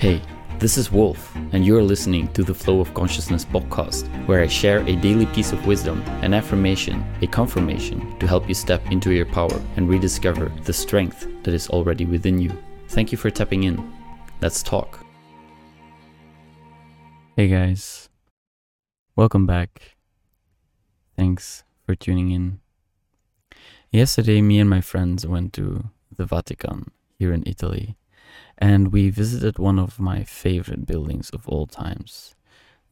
Hey, this is Wolf, and you're listening to the Flow of Consciousness podcast, where I share a daily piece of wisdom, an affirmation, a confirmation to help you step into your power and rediscover the strength that is already within you. Thank you for tapping in. Let's talk. Hey guys, welcome back. Thanks for tuning in. Yesterday, me and my friends went to the Vatican here in Italy and we visited one of my favorite buildings of all times,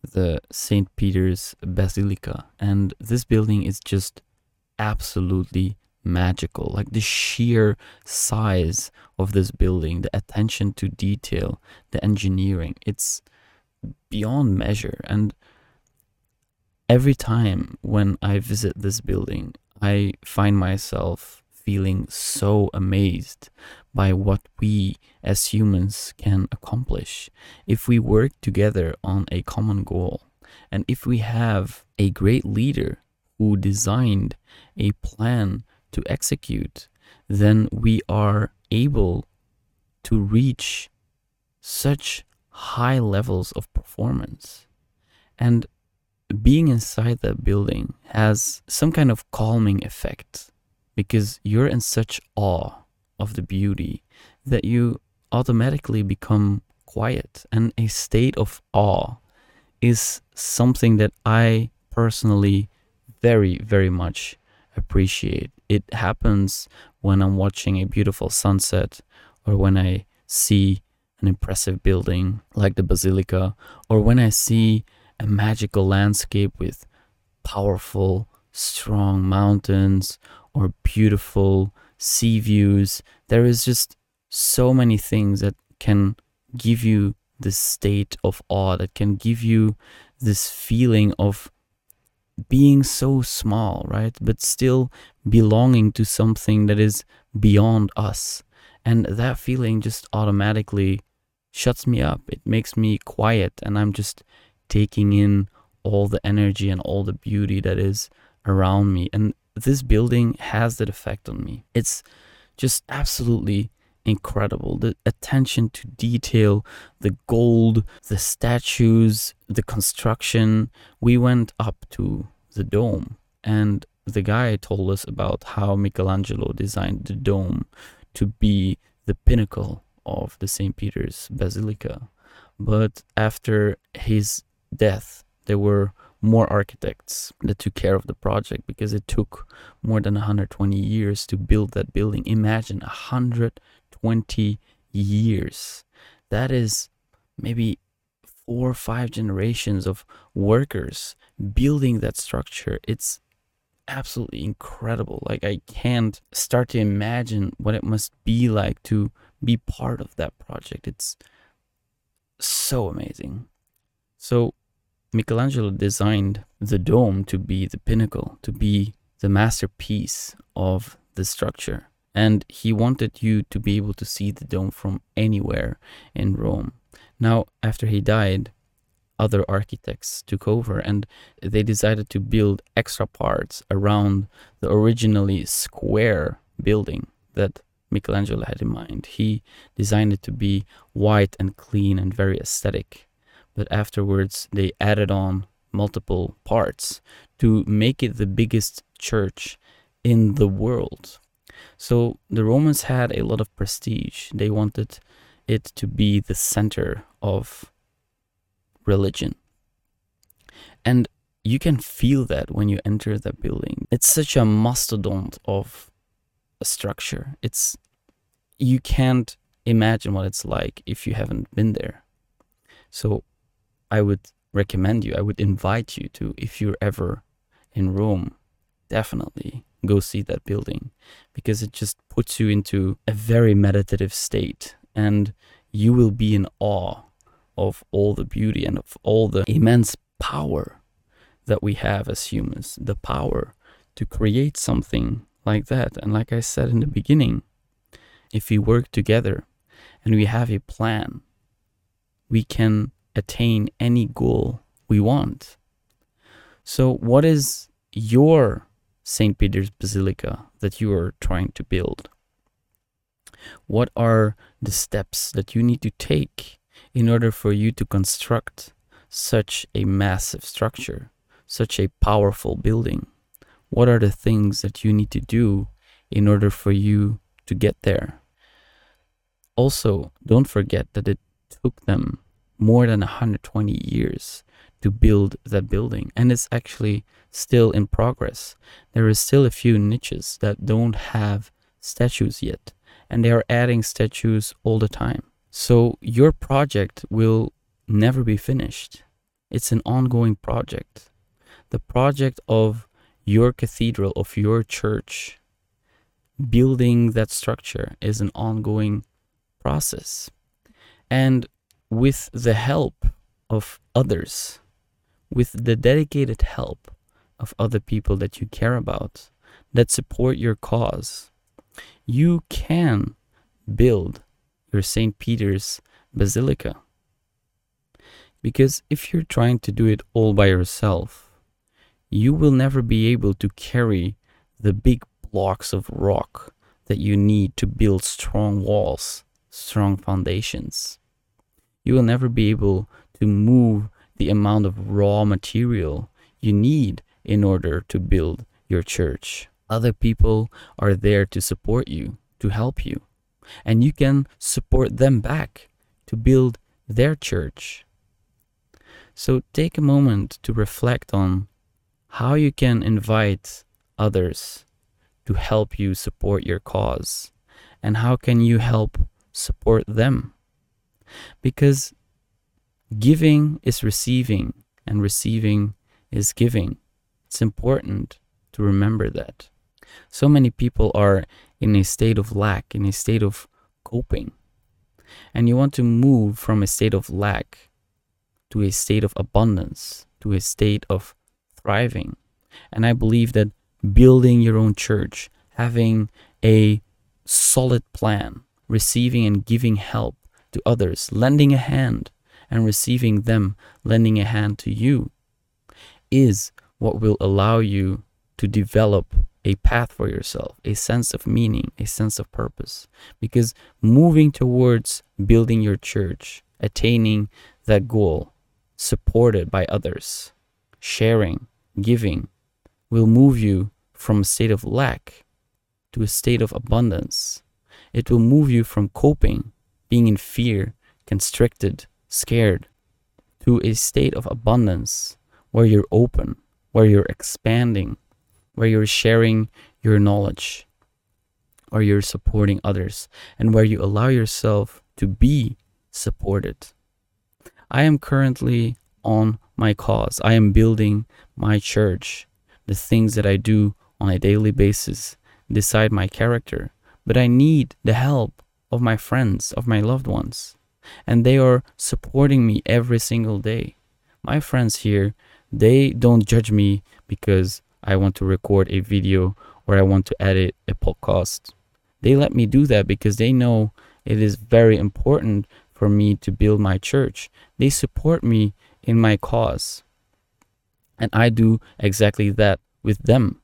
the St. Peter's Basilica. And this building is just absolutely magical. Like the sheer size of this building, the attention to detail, the engineering, it's beyond measure. And every time when I visit this building, I find myself feeling so amazed by what we as humans can accomplish if we work together on a common goal. And if we have a great leader who designed a plan to execute, then we are able to reach such high levels of performance. And being inside that building has some kind of calming effect because you're in such awe of the beauty that you automatically become quiet. And a state of awe is something that I personally very, very much appreciate. It happens when I'm watching a beautiful sunset or when I see an impressive building like the Basilica or when I see a magical landscape with powerful, strong mountains or beautiful sea views. There is just so many things that can give you this state of awe, that can give you this feeling of being so small, right? But still belonging to something that is beyond us. And that feeling just automatically shuts me up. It makes me quiet, and I'm just taking in all the energy and all the beauty that is around me. And this building has that effect on me. It's just absolutely incredible. The attention to detail, the gold, the statues, the construction. We went up to the dome and the guy told us about how Michelangelo designed the dome to be the pinnacle of the St. Peter's Basilica. But after his death, there were more architects that took care of the project because it took more than 120 years to build that building. Imagine 120 years. That is maybe four or five generations of workers building that structure. It's absolutely incredible. Like, I can't start to imagine what it must be like to be part of that project. It's so amazing. So, Michelangelo designed the dome to be the pinnacle, to be the masterpiece of the structure. And he wanted you to be able to see the dome from anywhere in Rome. Now, after he died, other architects took over and they decided to build extra parts around the originally square building that Michelangelo had in mind. He designed it to be white and clean and very aesthetic but afterwards they added on multiple parts to make it the biggest church in the world. So the Romans had a lot of prestige. They wanted it to be the center of religion. And you can feel that when you enter the building. It's such a mastodon of a structure. It's you can't imagine what it's like if you haven't been there. So I would recommend you, I would invite you to, if you're ever in Rome, definitely go see that building because it just puts you into a very meditative state and you will be in awe of all the beauty and of all the immense power that we have as humans, the power to create something like that. And like I said in the beginning, if we work together and we have a plan, we can attain any goal we want. So, what is your St. Peter's Basilica that you are trying to build? What are the steps that you need to take in order for you to construct such a massive structure, such a powerful building? What are the things that you need to do in order for you to get there? Also, don't forget that it took them more than 120 years to build that building, and it's actually still in progress. There is still a few niches that don't have statues yet, and they are adding statues all the time. So your project will never be finished. It's an ongoing project. The project of your cathedral, of your church, building that structure is an ongoing process. And with the help of others, with the dedicated help of other people that you care about, that support your cause, you can build your St. Peter's Basilica. Because if you're trying to do it all by yourself, you will never be able to carry the big blocks of rock that you need to build strong walls, strong foundations. You will never be able to move the amount of raw material you need in order to build your church. Other people are there to support you, to help you, and you can support them back to build their church. So take a moment to reflect on how you can invite others to help you support your cause and how can you help support them because giving is receiving and receiving is giving. It's important to remember that. So many people are in a state of lack in a state of coping. And you want to move from a state of lack to a state of abundance to a state of thriving. And i believe that building your own church, having a solid plan, receiving and giving help to others, lending a hand and receiving them lending a hand to you is what will allow you to develop a path for yourself, a sense of meaning, a sense of purpose. Because moving towards building your church, attaining that goal, supported by others, sharing, giving, will move you from a state of lack to a state of abundance. It will move you from coping, being in fear, constricted, scared, to a state of abundance where you're open, where you're expanding, where you're sharing your knowledge, where you're supporting others, and where you allow yourself to be supported. I am currently on my cause. I am building my church the things that I do on a daily basis decide my character, but I need the help of my friends, of my loved ones. And they are supporting me every single day. My friends here, they don't judge me because I want to record a video or I want to edit a podcast. They let me do that because they know it is very important for me to build my church. They support me in my cause. And I do exactly that with them.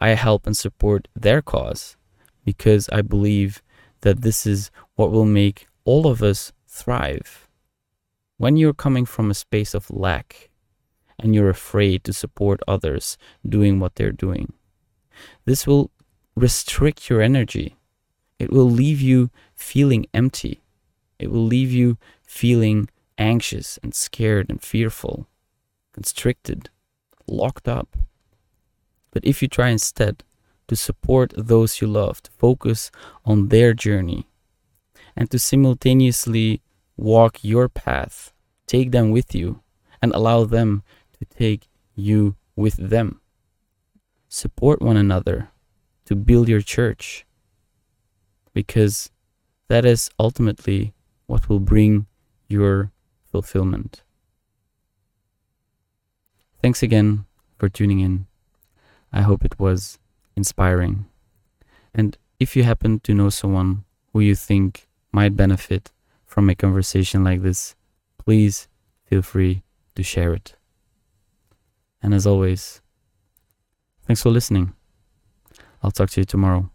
I help and support their cause because I believe that this is what will make all of us thrive. When you're coming from a space of lack and you're afraid to support others doing what they're doing, this will restrict your energy. It will leave you feeling empty. It will leave you feeling anxious and scared and fearful, constricted, locked up. But if you try instead to support those you love, to focus on their journey, and to simultaneously walk your path, take them with you, and allow them to take you with them. Support one another to build your church because that is ultimately what will bring your fulfillment. Thanks again for tuning in. I hope it was inspiring. And if you happen to know someone who you think might benefit from a conversation like this, please feel free to share it. And as always, thanks for listening. I'll talk to you tomorrow.